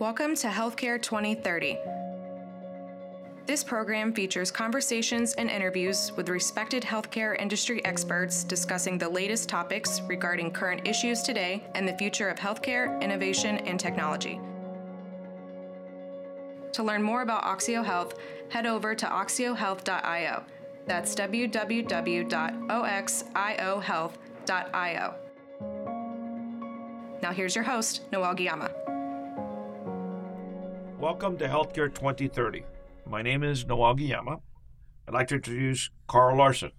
Welcome to Healthcare 2030. This program features conversations and interviews with respected healthcare industry experts discussing the latest topics regarding current issues today and the future of healthcare, innovation, and technology. To learn more about Oxio Health, head over to oxiohealth.io. That's www.oxiohealth.io. Now here's your host, Noel Guillama. Welcome to Healthcare 2030. My name is Noel Guillama. I'd like to introduce Carl Larson.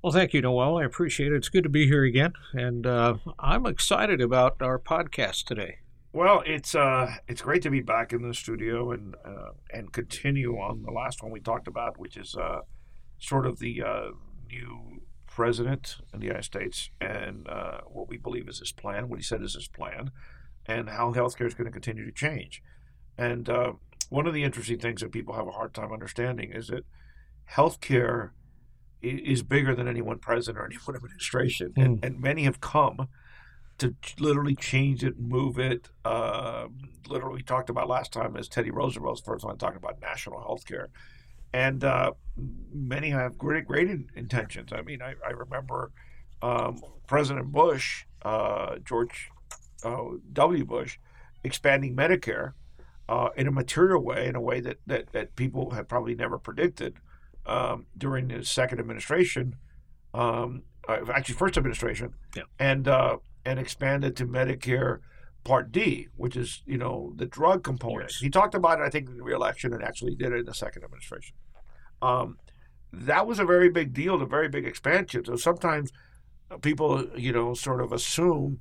Well, thank you, Noel. I appreciate it. It's good to be here again, and uh, I'm excited about our podcast today. Well, it's uh, it's great to be back in the studio and uh, and continue on the last one we talked about, which is uh, sort of the uh, new president in the United States and uh, what we believe is his plan, what he said is his plan, and how healthcare is going to continue to change. And uh, one of the interesting things that people have a hard time understanding is that healthcare is bigger than any one president or any one administration, mm. and, and many have come to literally change it, move it. Uh, literally talked about last time as Teddy Roosevelt's first one talking about national health care. And uh, many have great, great intentions. I mean, I, I remember um, President Bush, uh, George uh, W. Bush, expanding Medicare uh, in a material way, in a way that, that, that people had probably never predicted um, during the second administration, um, uh, actually first administration, yeah. and uh, and expanded to Medicare Part D, which is you know the drug component. Yes. He talked about it, I think, in the reelection, and actually did it in the second administration. Um, that was a very big deal, a very big expansion. So sometimes people, you know, sort of assume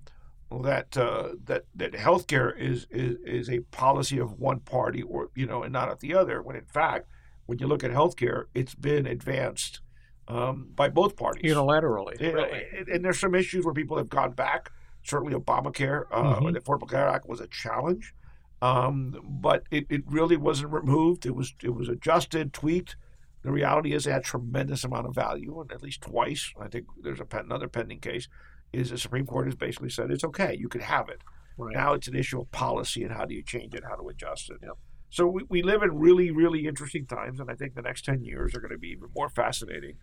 that uh, that that healthcare is, is is a policy of one party or you know and not of the other. When in fact, when you look at healthcare, it's been advanced um, by both parties unilaterally. really. and, and, there's some issues where people have gone back. Certainly, Obamacare, uh, mm-hmm. the Affordable Care Act was a challenge, um, but it, it really wasn't removed. It was it was adjusted, tweaked. The reality is, it had tremendous amount of value, and at least twice, I think there's a another pending case, is the Supreme Court has basically said it's okay, you can have it. Right. Now it's an issue of policy and how do you change it, how to adjust it. Yep. So we, we live in really, really interesting times, and I think the next 10 years are going to be even more fascinating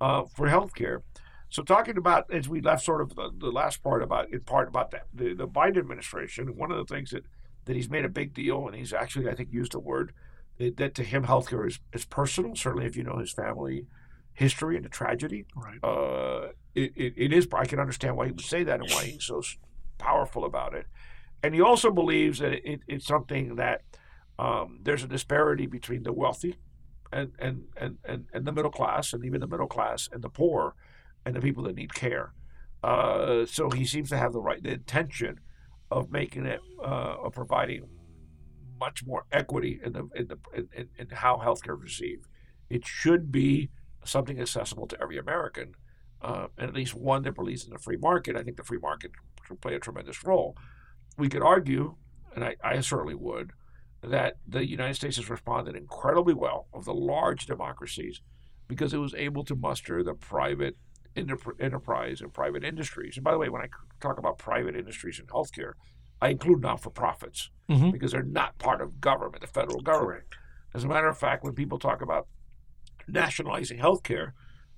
uh, for healthcare. So talking about as we left sort of the, the last part about in part about the, the, the Biden administration, one of the things that that he's made a big deal, and he's actually I think used the word that, that to him healthcare is is personal. Certainly, if you know his family history and the tragedy, right. uh, it, it, it is. I can understand why he would say that and why he's so powerful about it. And he also believes that it, it's something that um, there's a disparity between the wealthy and, and, and, and, and the middle class, and even the middle class and the poor, and the people that need care. Uh, so he seems to have the right the intention of making it uh, of providing much more equity in the in the in, in how healthcare is received. It should be something accessible to every American, uh, and at least one that believes in the free market. I think the free market can play a tremendous role. We could argue, and I, I certainly would, that the United States has responded incredibly well of the large democracies because it was able to muster the private enterprise and private industries. And by the way, when I talk about private industries in healthcare, I include not for profits mm-hmm. because they're not part of government, the federal government. As a matter of fact, when people talk about nationalizing healthcare,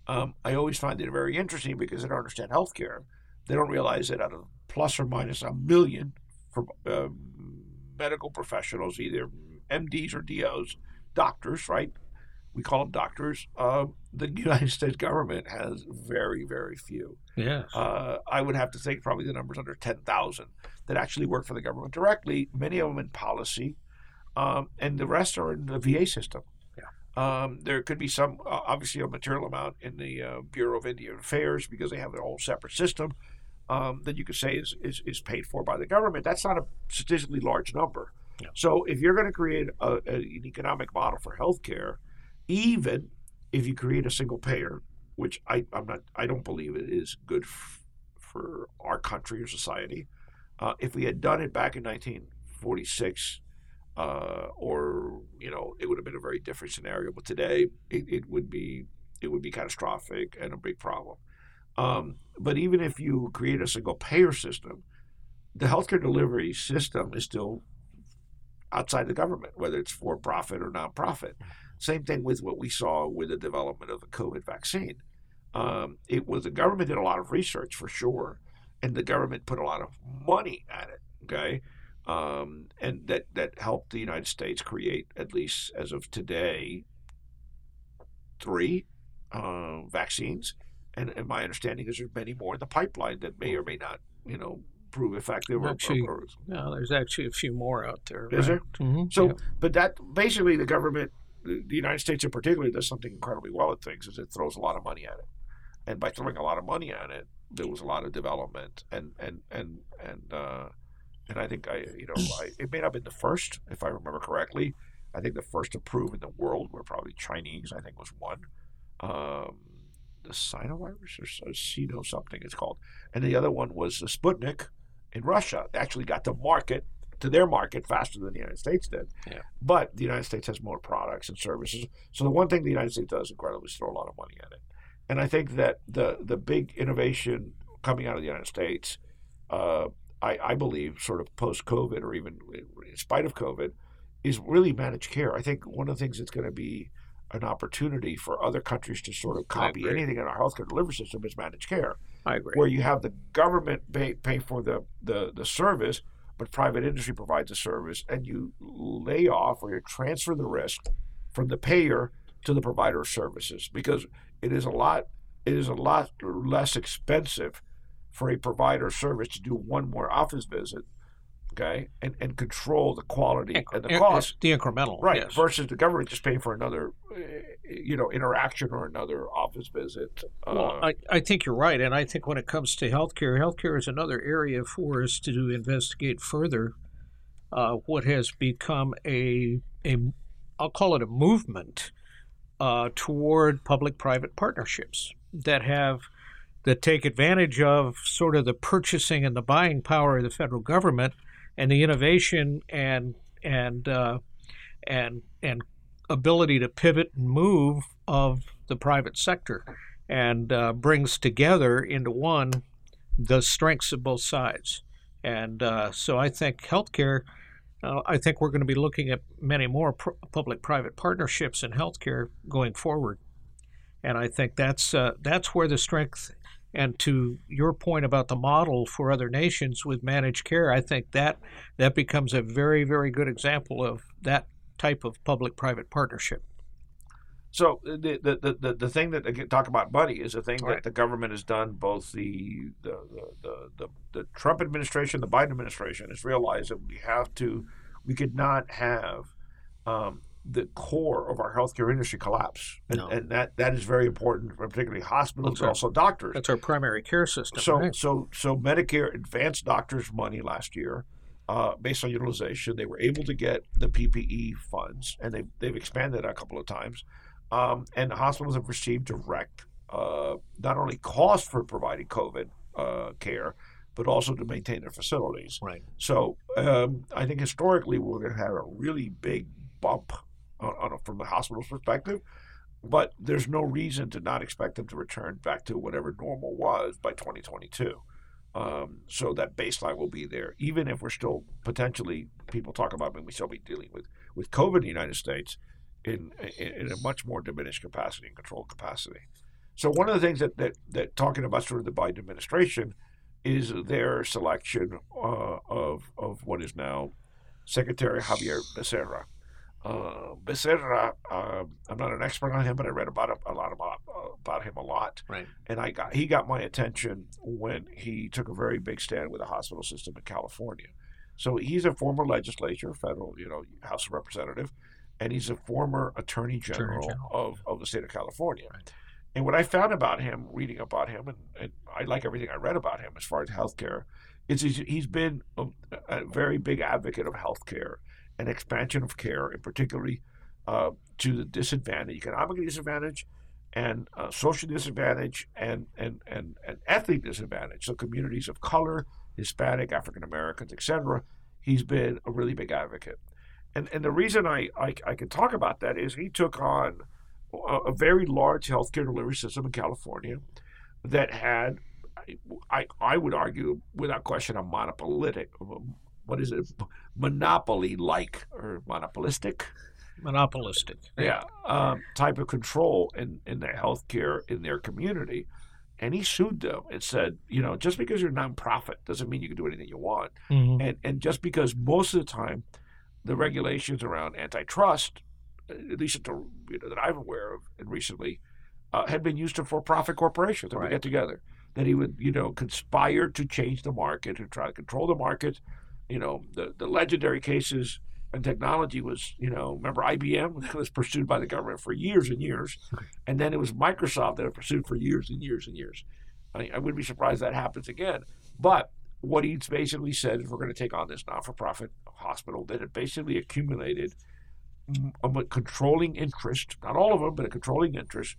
um, I always find it very interesting because they don't understand healthcare. They don't realize that out of plus or minus a million for, uh, medical professionals, either MDs or DOs, doctors, right? We call them doctors. Uh, the United States government has very, very few. Yes. Uh, I would have to think probably the number's under 10,000 that actually work for the government directly, many of them in policy, um, and the rest are in the VA system. Um, there could be some, uh, obviously, a material amount in the uh, Bureau of Indian Affairs because they have their whole separate system um, that you could say is, is, is, paid for by the government. That's not a statistically large number. Yeah. So if you're going to create a, a, an economic model for healthcare, even if you create a single payer, which I, I'm not, I don't believe it is good f- for our country or society. Uh, if we had done it back in 1946 uh, or you know, it would have been a very different scenario. But today, it, it would be it would be catastrophic and a big problem. Um, but even if you create a single payer system, the healthcare delivery system is still outside the government, whether it's for profit or nonprofit. Same thing with what we saw with the development of the COVID vaccine. Um, it was the government did a lot of research for sure, and the government put a lot of money at it. Okay, um, and that that helped the United States create at least as of today three uh, vaccines, and, and my understanding is there's many more in the pipeline that may or may not, you know, prove effective. Actually, or, or, no, there's actually a few more out there. Is right? there? Mm-hmm. So, yeah. but that basically the government, the the United States in particular, does something incredibly well at things. Is it throws a lot of money at it, and by throwing a lot of money at it, there was a lot of development, and and and and uh, and I think I, you know, I, it may not have been the first, if I remember correctly. I think the first approved in the world were probably Chinese. I think was one. Um, the Sinovirus or Sino something it's called, and the other one was the Sputnik in Russia. They actually got to market to their market faster than the United States did. Yeah. But the United States has more products and services. So the one thing the United States does incredibly is throw a lot of money at it. And I think that the the big innovation coming out of the United States, uh, I, I believe, sort of post COVID or even in spite of COVID, is really managed care. I think one of the things that's going to be an opportunity for other countries to sort of copy anything in our healthcare delivery system is managed care I agree. where you have the government pay, pay for the, the, the service, but private industry provides the service, and you lay off or you transfer the risk from the payer to the provider of services because it is a lot it is a lot less expensive for a provider service to do one more office visit, okay, and, and control the quality and the cost. the incremental, Right, yes. versus the government just paying for another, uh, you know, interaction or another office visit. Well, Uh, I, I think you're right, and I think when it comes to healthcare, healthcare is another area for us to investigate further. Uh, what has become a a I'll call it a movement uh, toward public-private partnerships that have that take advantage of sort of the purchasing and the buying power of the federal government and the innovation and and uh, and and ability to pivot and move of the private sector and uh, brings together into one the strengths of both sides. And uh, so I think healthcare, uh, I think we're going to be looking at many more pr- public private partnerships in healthcare going forward. And I think that's, uh, that's where the strength, and to your point about the model for other nations with managed care, I think that, that becomes a very, very good example of that type of public private partnership. So the the, the, the, the thing that again, talk about Buddy is the thing that the government has done. Both the the, the, the, the the Trump administration, the Biden administration, has realized that we have to, we could not have um, the core of our healthcare industry collapse, and, No. and that that is very important, for particularly hospitals, That's right. also doctors. That's our primary care system. So right? so so Medicare advanced doctors' money last year, uh, based on utilization, they were able to get the PPP funds, and they they've expanded a couple of times, um, and hospitals have received direct uh, not only cost for providing COVID uh, care, but also to maintain their facilities. Right. So um, I think historically we're going to have a really big bump on, from the hospital's perspective. But there's no reason to not expect them to return back to whatever normal was by 2022. Um, so that baseline will be there, even if we're still potentially people talk about when we still be dealing with with COVID in the United States in, in in a much more diminished capacity and controlled capacity. So one of the things that that, that talking about sort of the Biden administration is their selection uh, of of what is now Secretary Xavier Becerra. Uh, Becerra, uh, I'm not an expert on him, but I read about him, a lot about, about him a lot. Right. And I got he got my attention when he took a very big stand with the hospital system in California. So he's a former legislature, federal, you know, House of Representative, and he's a former Attorney General, General. Of, of the state of California. Right. And what I found about him, reading about him, and, and I like everything I read about him as far as healthcare, is he's, he's been a, a very big advocate of healthcare and expansion of care, and particularly uh, to the disadvantaged, economic disadvantaged, and uh, social disadvantage, and, and, and, and ethnic disadvantage. So communities of color, Hispanic, African Americans, etc. He's been a really big advocate. And, and the reason I, I, I can talk about that is he took on a, a very large healthcare delivery system in California that had, I, I would argue, without question, a monopolistic, what is it? Monopoly like or monopolistic? Monopolistic. yeah um, type of control in in their healthcare in their community. And he sued them and said you know just because you're a nonprofit doesn't mean you can do anything you want. Mhm. and and just because most of the time the regulations around antitrust at least the, you know, that I'm aware of and recently uh, had been used to for-profit corporations that would get together that he would you know conspire to change the market and try to control the market you know the the legendary cases and technology was you know remember IBM was pursued by the government for years and years and then it was Microsoft that was pursued for years and years and years. I, I wouldn't be surprised that happens again. But what he's basically said is we're going to take on this not-for-profit hospital that had basically accumulated a controlling interest, not all of them, but a controlling interest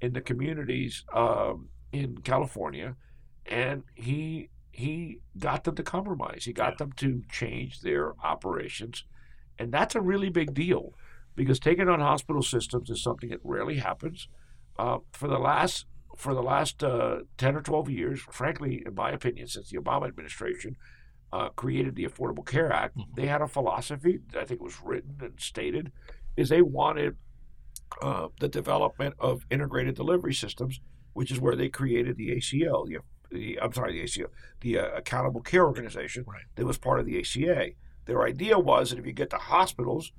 in the communities um, in California, and he he got them to compromise. He got them to change their operations, and that's a really big deal because taking on hospital systems is something that rarely happens. Uh, for the last for the last uh, ten or twelve years, frankly, in my opinion, since the Obama administration uh, created the Affordable Care Act, Mhm. they had a philosophy. I think it was written and stated, is they wanted uh, the development of integrated delivery systems, which is where they created the ACO, the, the I'm sorry, the ACO, the uh, Accountable Care Organization, Right. that was part of the ACA. Their idea was that if you get the hospitals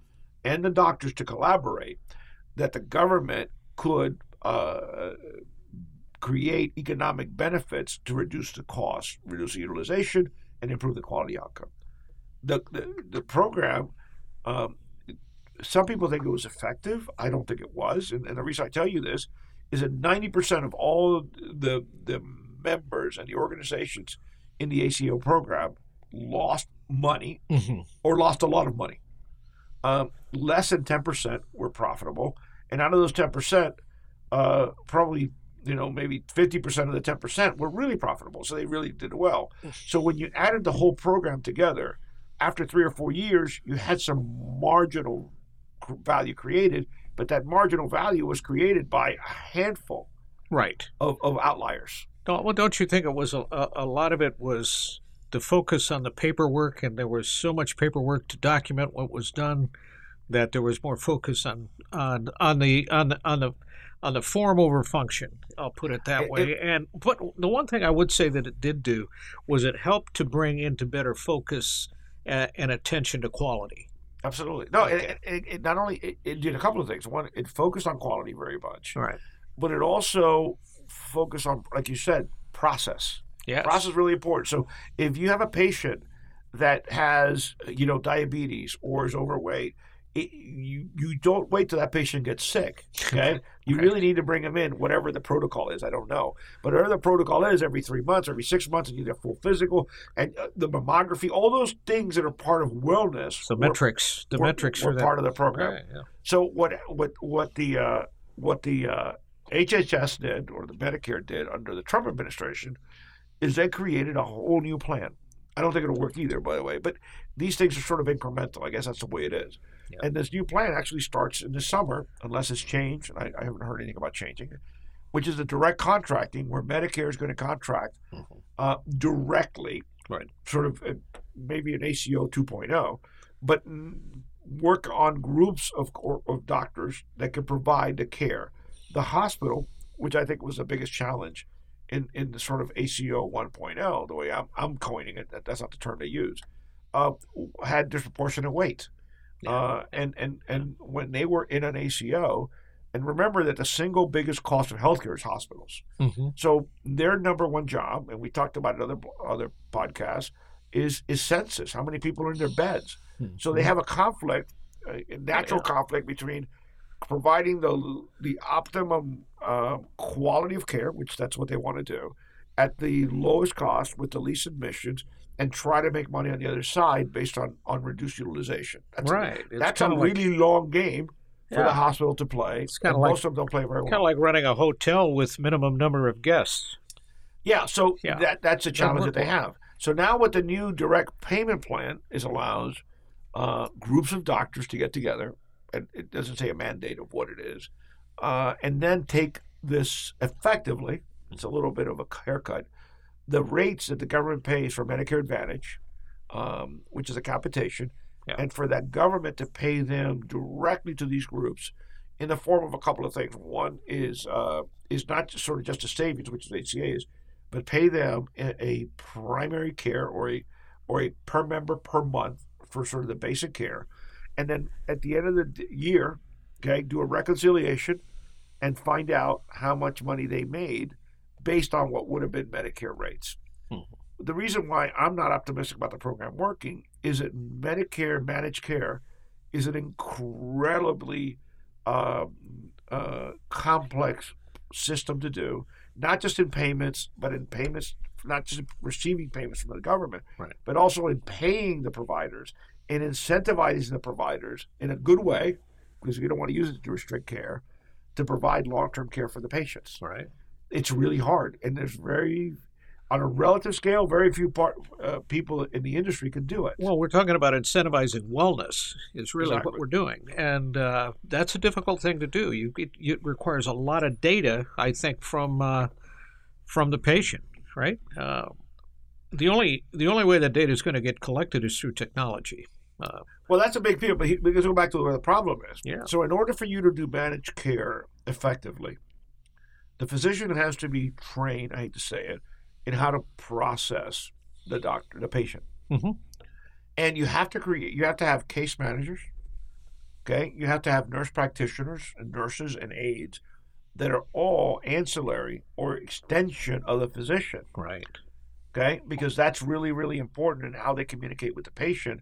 and the doctors to collaborate, that the government could uh, create economic benefits to reduce the cost, reduce the utilization, and improve the quality outcome. The the, the program, um, some people think it was effective. I don't think it was, and, and the reason I tell you this is that ninety percent of all the the members and the organizations in the ACO program lost money Mhm. or lost a lot of money. Um, less than ten percent were profitable, and out of those ten percent, uh, probably you know maybe fifty percent of the ten percent were really profitable. So they really did well. So when you added the whole program together, after three or four years, you had some marginal value created, but that marginal value was created by a handful Right. of, of outliers. Don't, well, don't you think it was a, a, lot of it was the focus on the paperwork, and there was so much paperwork to document what was done that there was more focus on on on the on the on the on the form over function. I'll put it that It- way. and but the one thing I would say that it did do was it helped to bring into better focus uh, and attention to quality. Absolutely. No, it, it, it not only it, it did a couple of things. One, it focused on quality very much, All right. but it also focused on, like you said, process. Yes. Process is really important. So if you have a patient that has, you know, diabetes or is overweight, it, you you don't wait till that patient gets sick. Okay, you Right. really need to bring them in, whatever the protocol is. I don't know, but whatever the protocol is, every three months, every six months, and you get a full physical and uh, the mammography, all those things that are part of wellness. the were- metrics. The were- metrics were that. part of the program. Right, yeah. So what what what the uh, what the uh, HHS did or the Medicare did under the Trump administration is they created a whole new plan. I don't think it'll work either, by the way. But these things are sort of incremental. I guess that's the way it is. Yeah. And this new plan actually starts in the summer, unless it's changed. And I, I haven't heard anything about changing it. Which is the direct contracting, where Medicare is going to contract Mhm. uh, directly, Right. Sort of uh, maybe an ACO 2.0, but work on groups of, of doctors that can provide the care. The hospital, which I think was the biggest challenge in, in the sort of ACO 1.0, the way I'm, I'm coining it, that, that's not the term they use, uh, had disproportionate weight. Uh, and, and, and when they were in an ACO, and remember that the single biggest cost of healthcare is hospitals. hmm So their number one job, and we talked about it in other other podcasts, is is census. How many people are in their beds? So they have a conflict, a a natural conflict between providing the the optimum uh, quality of care, which that's what they want to do, at the lowest cost with the least admissions, and try to make money on the other side based on on reduced utilization. That's a- right. It's that's a kinda like- really long game for Yeah. the hospital to play. It's kinda like- most of them don't play very well. Kind of like running a hotel with minimum number of guests. Yeah, so Yeah. that that's a challenge that they have. So now what the new direct payment plan is allows uh, groups of doctors to get together, it doesn't say a mandate of what it is, uh, and then take this effectively. It's a little bit of a haircut. The rates that the government pays for Medicare Advantage um, which is a capitation, Yeah. and for that government to pay them directly to these groups in the form of a couple of things. One is uh, is not just sort of just a savings, which is HCA is, but pay them a, a primary care or a or a per member per month for sort of the basic care, and then at the end of the year, okay, do a reconciliation and find out how much money they made based on what would have been Medicare rates. Mhm. The reason why I'm not optimistic about the program working is that Medicare managed care is an incredibly uh, uh, complex system to do, not just in payments, but in payments, not just receiving payments from the government, Right. but also in paying the providers and incentivizing the providers in a good way, because we don't want to use it to restrict care, to provide long term care for the patients. Right. It's really hard, and there's very, on a relative scale, very few part, uh, people in the industry can do it. Well, we're talking about incentivizing wellness is really Exactly. what we're doing, and uh, that's a difficult thing to do. You it, it requires a lot of data, I think, from uh, from the patient, right? Uh, the only the only way that data is going to get collected is through technology. Uh, Well, that's a big deal, but he, because go back to where the problem is. Yeah. So, in order for you to do managed care effectively, the physician has to be trained. I hate to say it, in how to process the doctor, the patient, mm-hmm. and you have to create. You have to have case managers. Okay, you have to have nurse practitioners and nurses and aides that are all ancillary or extension of the physician right. okay because that's really really important in how they communicate with the patient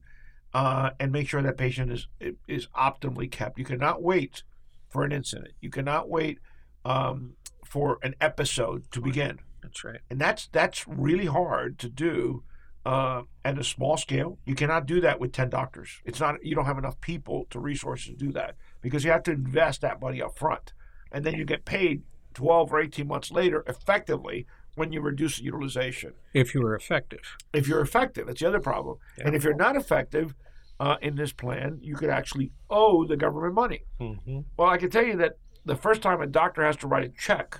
uh, and make sure that patient is is optimally kept you cannot wait for an incident you cannot wait um, for an episode to begin That's right. and that's that's really hard to do uh, at a small scale. You cannot do that with ten doctors. It's not you don't have enough people to resources to do that because you have to invest that money up front, and then you get paid twelve or eighteen months later effectively when you reduce utilization. If you are effective. If you're effective, that's the other problem. Yeah. And if you're not effective uh, in this plan, you could actually owe the government money. Mm-hmm. Well, I can tell you that the first time a doctor has to write a check,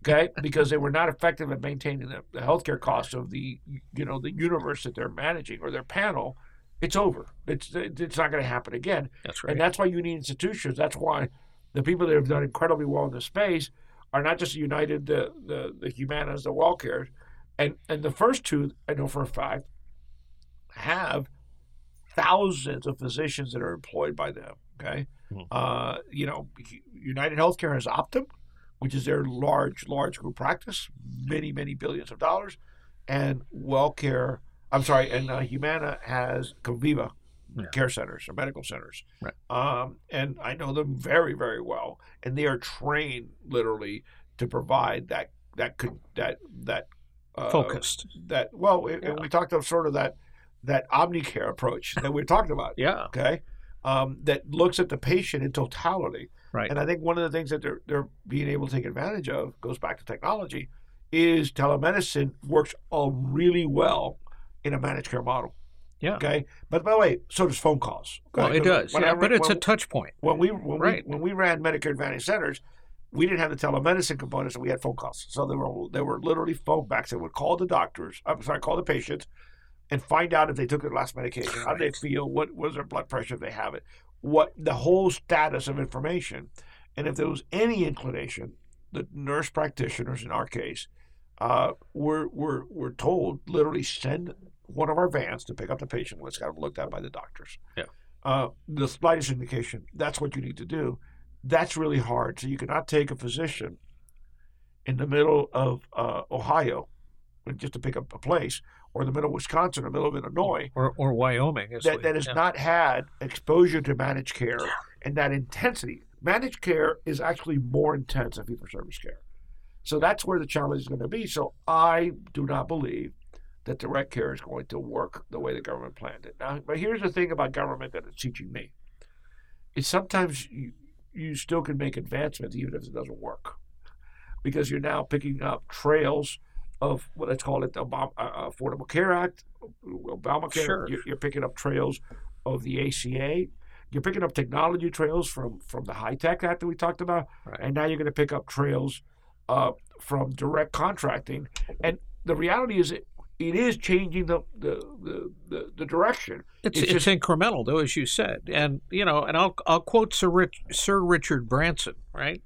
okay, because they were not effective at maintaining the, the healthcare costs of the you know the universe that they're managing or their panel, it's over. It's it's not going to happen again, That's right. and that's why you need institutions. That's why the people that have done incredibly well in this space are not just United, the the, the Humanas, the WellCare, and and the first two I know for a fact have thousands of physicians that are employed by them. Okay, Hmm. uh, you know, United Healthcare has Optum, which is their large, large group practice, many, many billions of dollars, and WellCare. I'm sorry, and uh, Humana has Conviva Yeah. care centers or medical centers, Right. um, and I know them very, very well, and they are trained literally to provide that that could that that uh, Focused. that well, it, Yeah. we talked of sort of that that omnicare approach that we're talking about Yeah. okay, um, that looks at the patient in totality. Right. And I think one of the things that they're they're being able to take advantage of goes back to technology, is telemedicine works all really well in a managed care model. Yeah. Okay. But by the way, so does phone calls. okay? Well, it does. When Yeah, but it's a touch point. when we when Right. we when we ran Medicare Advantage centers, we didn't have the telemedicine components, and we had phone calls. So there were there were literally phone backs that would call the doctors. I'm sorry, call the patients, and find out if they took their last medication, how they feel, what was their blood pressure if they have it, what the whole status of information, and if there was any inclination, the nurse practitioners in our case, uh, were were were told literally send one of our vans to pick up the patient. Let's have it looked at by the doctors uh, the slightest indication, that's what you need to do. That's really hard. So you cannot take a physician in the middle of uh, Ohio, just to pick up a place, or in the middle of Wisconsin, or the middle of Illinois, Or, or Wyoming. that, that has yeah. not had exposure to managed care and that intensity. Managed care is actually more intense than fee for service care. So that's where the challenge is going to be. So I do not believe that direct care is going to work the way the government planned it. Now, but here's the thing about government that it's teaching me: is sometimes you, you still can make advancements even if it doesn't work, because you're now picking up trails of what let's call it the Obama, uh, Affordable Care Act, Obamacare. Sure. You're, you're picking up trails of the ACA. You're picking up technology trails from from the HITECH Act that we talked about, Right. and now you're going to pick up trails uh, from direct contracting. And the reality is, it is changing the the the, the, direction. It's, it's, it's incremental, though, as you said, and you know, and I'll I'll quote Sir Rich, Sir Richard Branson, right?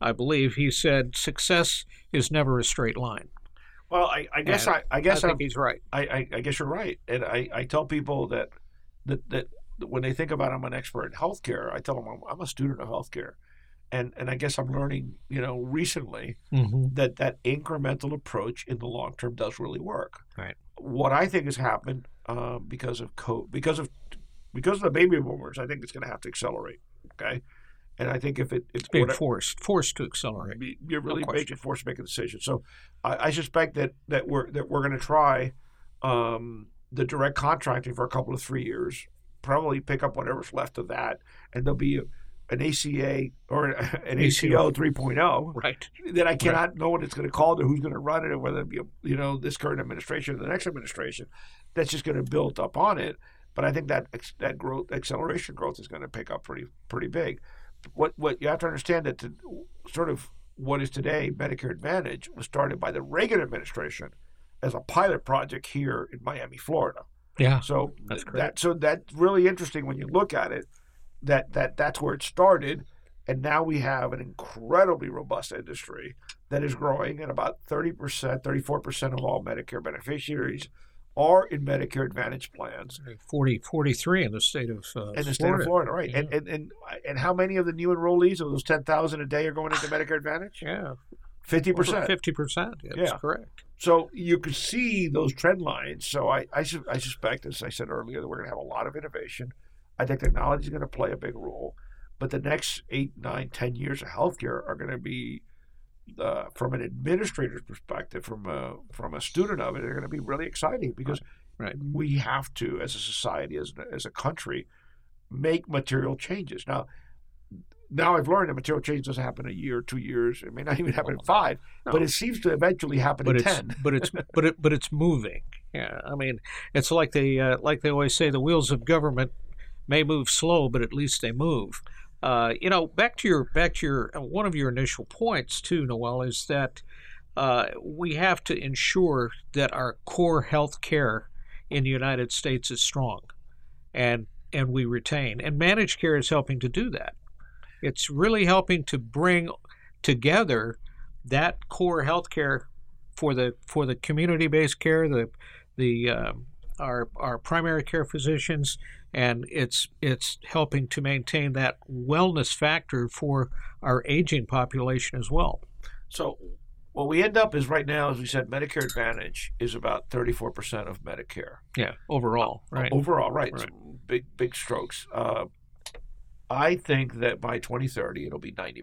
I believe he said, "Success is never a straight line." Well, I, I guess I, I guess I think he's right. I, I, I, guess you're right, and I, I tell people that that that when they think about I'm an expert in healthcare, I tell them I'm, I'm a student of healthcare, and and I guess I'm learning, you know, recently mm-hmm. that that incremental approach in the long term does really work. Right. What I think has happened um, because of co- because of because of the baby boomers, I think it's going to have to accelerate. Okay. And I think if it, it's being forced, forced to accelerate, you're really no making forced to make a decision. So I, I, suspect that that we're that we're going to try um, the direct contracting for a couple of three years, probably pick up whatever's left of that, and there'll be a, an ACA or an ACO 3.0. Right. That I cannot right. know what it's going to call it or who's going to run it, or whether it be, you know, this current administration or the next administration. That's just going to build up on it. But I think that that growth, acceleration growth, is going to pick up pretty pretty big. What what you have to understand that to, sort of what is today Medicare Advantage was started by the Reagan administration as a pilot project here in Miami, Florida. Yeah. So that's. That, so that's really interesting when you look at it that that that's where it started. And now we have an incredibly robust industry that is growing and about 30% 34% of all medicare beneficiaries are in medicare advantage plans. 40 43 in the state of uh, in the state of florida. Right. Yeah. and, and and and how many of the new enrollees of those 10,000 a day are going into medicare advantage? Yeah. 50% 50% that's yeah. correct. So you can see those trend lines. So I, I, I suspect as i said earlier that we're going to have a lot of innovation I think technology is going to play a big role, but the next eight, nine, ten years of healthcare are going to be, uh, from an administrator's perspective, from a from a student of it, are going to be really exciting because right. Right. we have to, as a society, as as a country, make material changes. Now, now I've learned that material change doesn't happen in a year, two years. It may not even happen in five, no. but it seems to eventually happen but in ten. but it's but it but it's moving. Yeah, I mean, it's like they uh, like they always say, the wheels of government may move slow, but at least they move. Uh, you know, back to your back to your uh, one of your initial points too, Noel, is that uh, we have to ensure that our core health care in the United States is strong, and and we retain. And managed care is helping to do that. It's really helping to bring together that core health care for the for the community-based care, the the uh, our our primary care physicians and it's it's helping to maintain that wellness factor for our aging population as well. So what we end up is right now, as we said, Medicare Advantage is about 34% of Medicare. Yeah, overall, uh, right? Overall, right. right. Big, big strokes. Uh, I think that by 2030 it'll be 90%.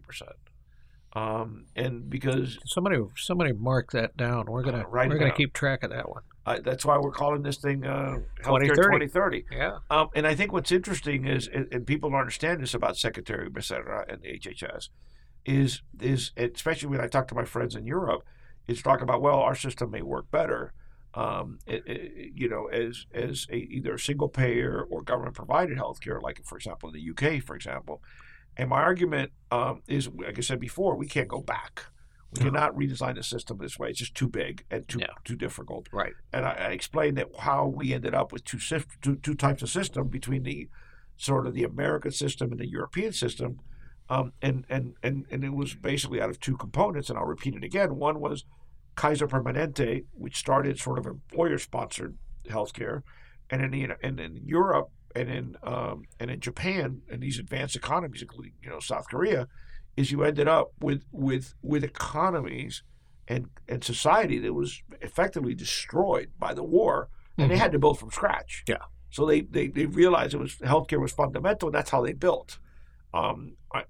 Um, and because somebody somebody mark that down, we're gonna uh, we're gonna down. keep track of that one. Uh, that's why we're calling this thing uh, Healthcare 2030. 2030. Yeah. Um, and I think what's interesting is, and, and, people don't understand this about Secretary Becerra and the HHS, is is especially when I talk to my friends in Europe, is talk about well, our system may work better, um, it, it, you know, as as a, either a single payer or government provided healthcare, like for example in the UK, for example. And my argument um, is, like I said before, we can't go back. We cannot redesign the system this way. It's just too big and too too difficult. Right. And I, I, explained that how we ended up with two, two two types of system between the sort of the American system and the European system, um, and and and and it was basically out of two components. And I'll repeat it again. One was Kaiser Permanente, which started sort of employer-sponsored healthcare, and in the, and in Europe and in um, and in Japan and these advanced economies, including you know South Korea is you ended up with with with economies and and society that was effectively destroyed by the war, and mm-hmm. they had to build from scratch. Yeah. So they, they, they realized it was healthcare was fundamental, and that's how they built. Um, I,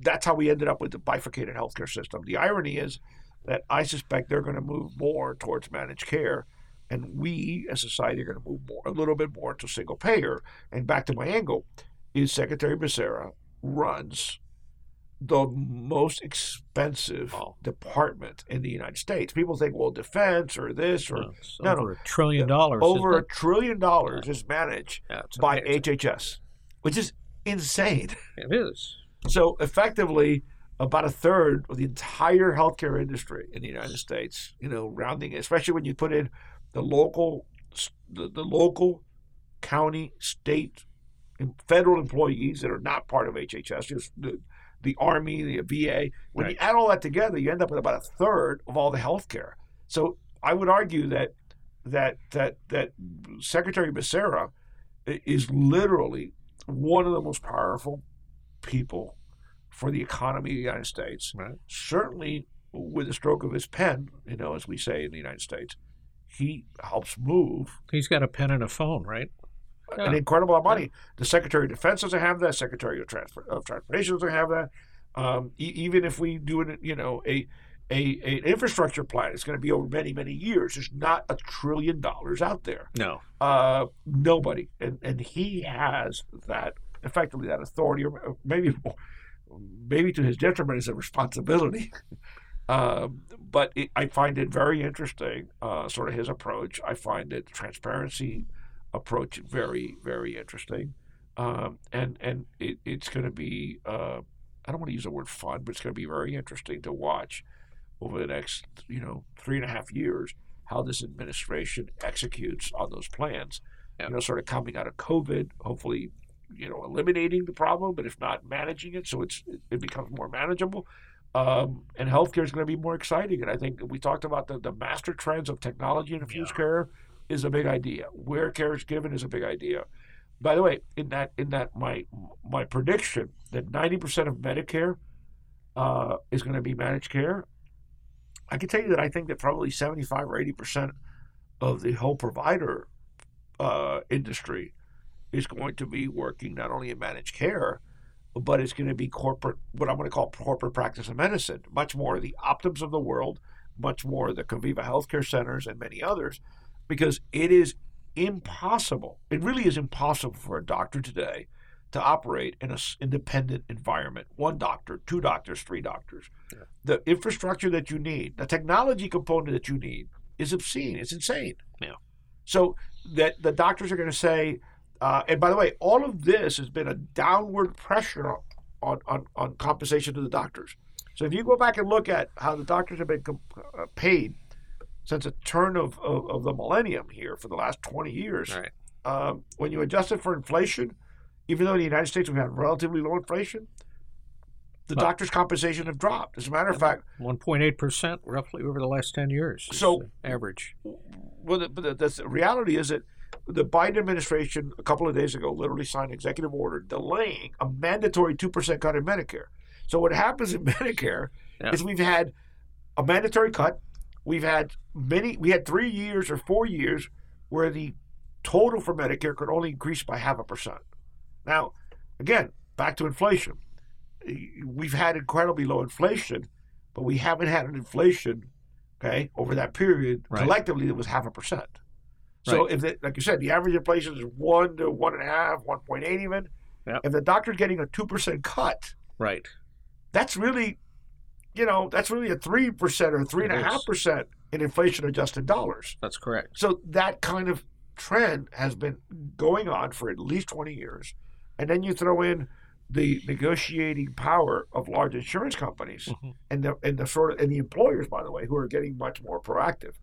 that's how we ended up with the bifurcated healthcare system. The irony is that I suspect they're going to move more towards managed care, and we as society are going to move more a little bit more to single payer. And back to my angle, is Secretary Becerra runs the most expensive department in the United States. People think, well, defense or this or no, no, over no. a trillion dollars. Over a trillion dollars yeah. is managed yeah, by. HHS, which is insane. It is. So effectively, about a third of the entire healthcare industry in the United States. You know, rounding, especially when you put in the local, the, the local, county, state, and federal employees that are not part of HHS, just the, Army, the VA. When Right. you add all that together, you end up with about a third of all the healthcare. So I would argue that that that that Secretary Becerra is literally one of the most powerful people for the economy of the United States. Right. Certainly, with the stroke of his pen, you know, as we say in the United States, he helps move He's got a pen and a phone, right? An incredible amount of money. The Secretary of Defense doesn't have that. Secretary of, Transport, of Transportation doesn't have that. Um, e- even if we do it, you know, a a an infrastructure plan, it's going to be over many many years. There's not a trillion dollars out there. No. Uh, nobody, and and he has that effectively that authority, or maybe maybe to his detriment is a responsibility. Um, but it, I find it very interesting, uh, sort of his approach. I find it transparency approach very very interesting, um, and and it, it's going to be uh, I don't want to use the word fun, but it's going to be very interesting to watch over the next you know three and a half years how this administration executes on those plans. Yeah. You know, sort of coming out of COVID, hopefully, you know, eliminating the problem, but if not, managing it so it's it becomes more manageable. Um, and healthcare is going to be more exciting. And I think we talked about the, the master trends of technology and infused care is a big idea. Where care is given is a big idea. By the way, in that in that my my prediction that ninety percent of Medicare uh, is going to be managed care, I can tell you that I think that probably seventy five or eighty percent of the whole provider uh, industry is going to be working not only in managed care, but it's going to be corporate, what I'm going to call corporate practice of medicine. Much more the Optums of the world, much more the Conviva Healthcare Centers, and many others, because it is impossible. It really is impossible for a doctor today to operate in an independent environment. One doctor, two doctors, three doctors. Yeah. The infrastructure that you need, the technology component that you need, is obscene. It's insane. Yeah. So that the doctors are going to say, uh, and by the way, all of this has been a downward pressure on, on, on compensation to the doctors. So if you go back and look at how the doctors have been com- uh, paid since the turn of, of, of the millennium here for the last 20 years, Right. um, when you adjust it for inflation, even though in the United States we've had relatively low inflation, the Well- doctors' compensation have dropped. As a matter of fact, 1.8% roughly over the last 10 years. So- average. well, the, but the, the reality is that the Biden administration a couple of days ago literally signed an executive order delaying a mandatory two percent cut in Medicare. So what happens in Medicare Yeah. is we've had a mandatory cut. We've had many. We had three years or four years where the total for Medicare could only increase by half a percent. Now, again, back to inflation. We've had incredibly low inflation, but we haven't had an inflation, okay, over that period Right. collectively that was half a percent. So Right. if, the, like you said, the average inflation is one to one and a half, one point eight even. Yep. If the doctor's getting a two percent cut, Right. that's really, you know, that's really a three percent or three and a It half is. percent in inflation adjusted dollars. That's correct. So that kind of trend has been going on for at least 20 years. And then you throw in the negotiating power of large insurance companies Mhm. and the and the sort of and the employers, by the way, who are getting much more proactive,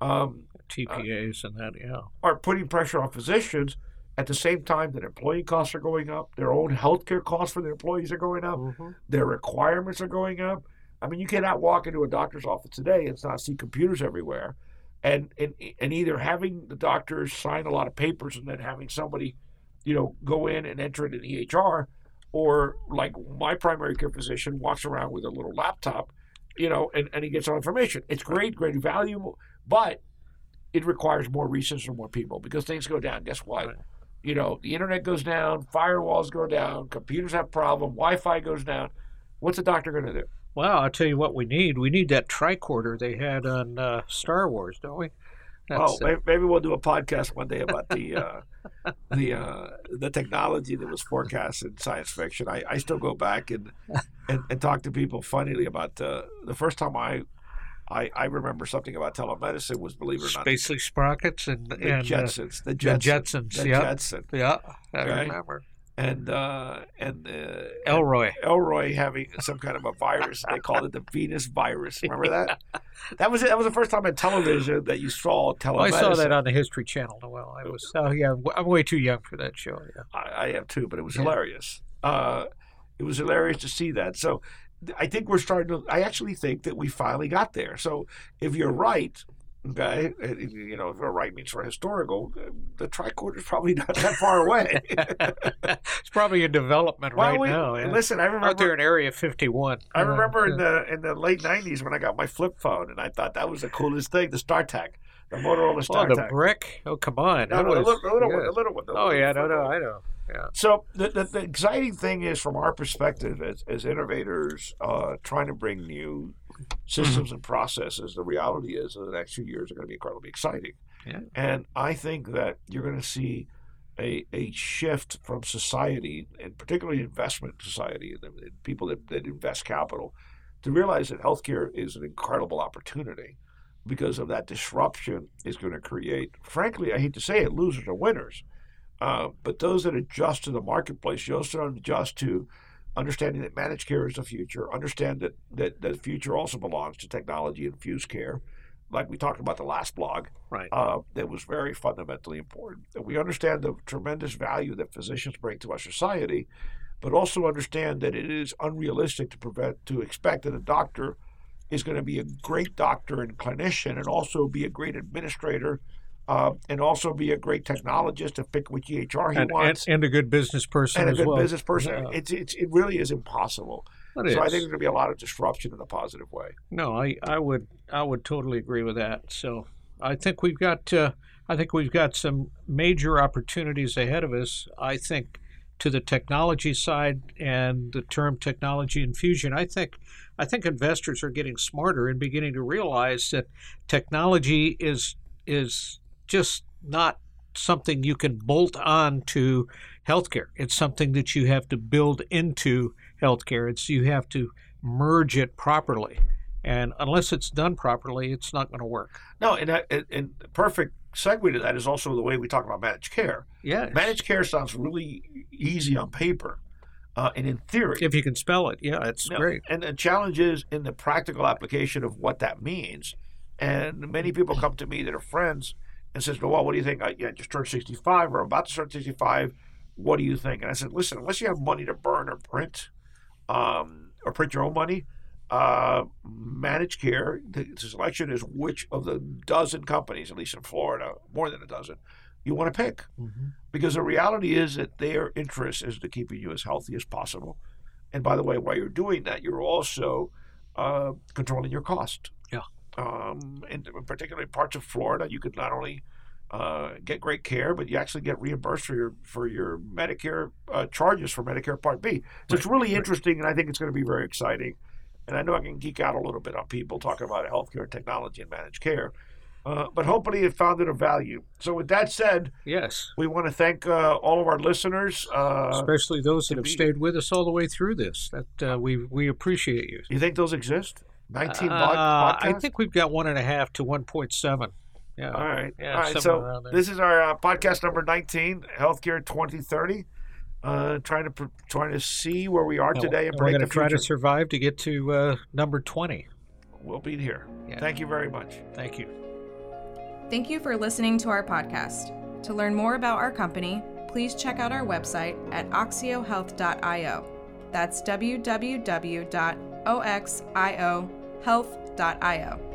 um, TPAs and that, yeah. are putting pressure on physicians at the same time that employee costs are going up, their own healthcare costs for their employees are going up, mm-hmm. their requirements are going up. I mean, you cannot walk into a doctor's office today and not see computers everywhere, and and and either having the doctors sign a lot of papers and then having somebody, you know, go in and enter it in EHR, or like my primary care physician walks around with a little laptop, you know, and, and he gets all information. It's great, great valuable, but it requires more research and more people because things go down. Guess what? Right. You know, the internet goes down, firewalls go down, computers have problem, Wi-Fi goes down. What's a doctor going to do? Well, I'll tell you what we need. We need that tricorder they had on uh, Star Wars, don't we? oh, That's, uh, maybe, maybe we'll do a podcast one day about the uh, the uh, the technology that was forecast in science fiction. I, I still go back and, and, and talk to people funnily about uh, the first time I, I I remember something about telemedicine was believe it or not Spacely Sprockets and, the and uh, Jetsons, the the Jetsons, Jetsons. the yeah, Jetson. yeah, I Okay. remember. and uh, and uh, Elroy. Elroy having some kind of a virus. they called it the Venus virus. Remember that? That was it. That was the first time on television that you saw telemedicine. Well, I saw that on the History Channel. Well, I was. Oh yeah, I'm way too young for that show. Yeah. I, I am too, but it was Yeah. hilarious. Uh, it was hilarious to see that. So I think we're starting to. I actually think that we finally got there. So if you're right. Okay, uh, you know, if you're right means for historical, uh, the tricorder is probably not that far away. it's probably in development Well, right we- now. Yeah. Listen, I remember Out there in Area 51. I remember in the in the late '90s when I got my flip phone, and I thought that was the coolest thing, the StarTAC, the Motorola Oh, the StarTAC. brick? Oh, come on. no, no, was- little, the little one, yeah. the little one. Oh, yeah, no, no. I know. Yeah. So the, the, the exciting thing is, from our perspective as, as innovators, uh, trying to bring new systems and processes. The reality is, that the next few years are going to be incredibly exciting. Yeah. And I think that you're going to see a, a shift from society, and particularly investment society, and the- and people that, that invest capital, to realize that healthcare is an incredible opportunity because of that disruption is going to create, frankly, I hate to say it, losers or winners. Uh, but those that adjust to the marketplace, those that adjust to understanding that managed care is the future, understand that, that, that the future also belongs to technology infused care, like we talked about the last blog, Right. uh, that was very fundamentally important. That we understand the tremendous value that physicians bring to our society, but also understand that it is unrealistic to prevent to expect that a doctor is going to be a great doctor and clinician, and also be a great administrator, uh, and also be a great technologist to pick which EHR he And, and, wants, and a good business person and a good well. business person. Yeah. It's, it's it really is impossible. It so I think there's going to be a lot of disruption in a positive way. No, I, I would I would totally agree with that. So I think we've got uh, I think we've got some major opportunities ahead of us. I think to the technology side and the term technology infusion. I think I think investors are getting smarter and beginning to realize that technology is is just not something you can bolt on to healthcare. It's something that you have to build into healthcare. It's you have to merge it properly. And unless it's done properly, it's not going to work. No, and, and, and the perfect segue to that is also the way we talk about managed care. Yeah. Managed care sounds really easy on paper, uh, and in theory. If you can spell it, yeah, it's No, great. And the challenge is in the practical application of what that means. And many people come to me that are friends and says, "Well, what do you think? I yeah, just turned 65 or about to turn 65. What do you think?" And I said, "Listen, unless you have money to burn or print, um, or print your own money, uh, managed care. The, the selection is which of the dozen companies, at least in Florida, more than a dozen, you want to pick." Mhm. because the reality is that their interest is to keeping you as healthy as possible. And by the way, while you're doing that, you're also uh, controlling your cost. Um, and particularly parts of Florida, you could not only uh, get great care, but you actually get reimbursed for your for your Medicare uh, charges for Medicare Part B. So it's really interesting, and I think it's going to be very exciting. And I know I can geek out a little bit on people talking about healthcare technology and managed care, uh, but hopefully it found it of value. So with that said, Yes. we want to thank uh, all of our listeners. Uh, Especially those that have be- stayed with us all the way through this. That uh, we we appreciate you. you think those exist? 19 Uh, pod- I think we've got one and a half to one point seven. Yeah. All right. Yeah, all right. So this is our uh, podcast number 19, Healthcare 2030. Uh, trying to pr- trying to see where we are And today and we're going to try to survive to get to uh, number twenty. We'll be here. Yeah. Thank you very much. Thank you. Thank you for listening to our podcast. To learn more about our company, please check out our website at oxiohealth.io. That's www.oxiohealth.io.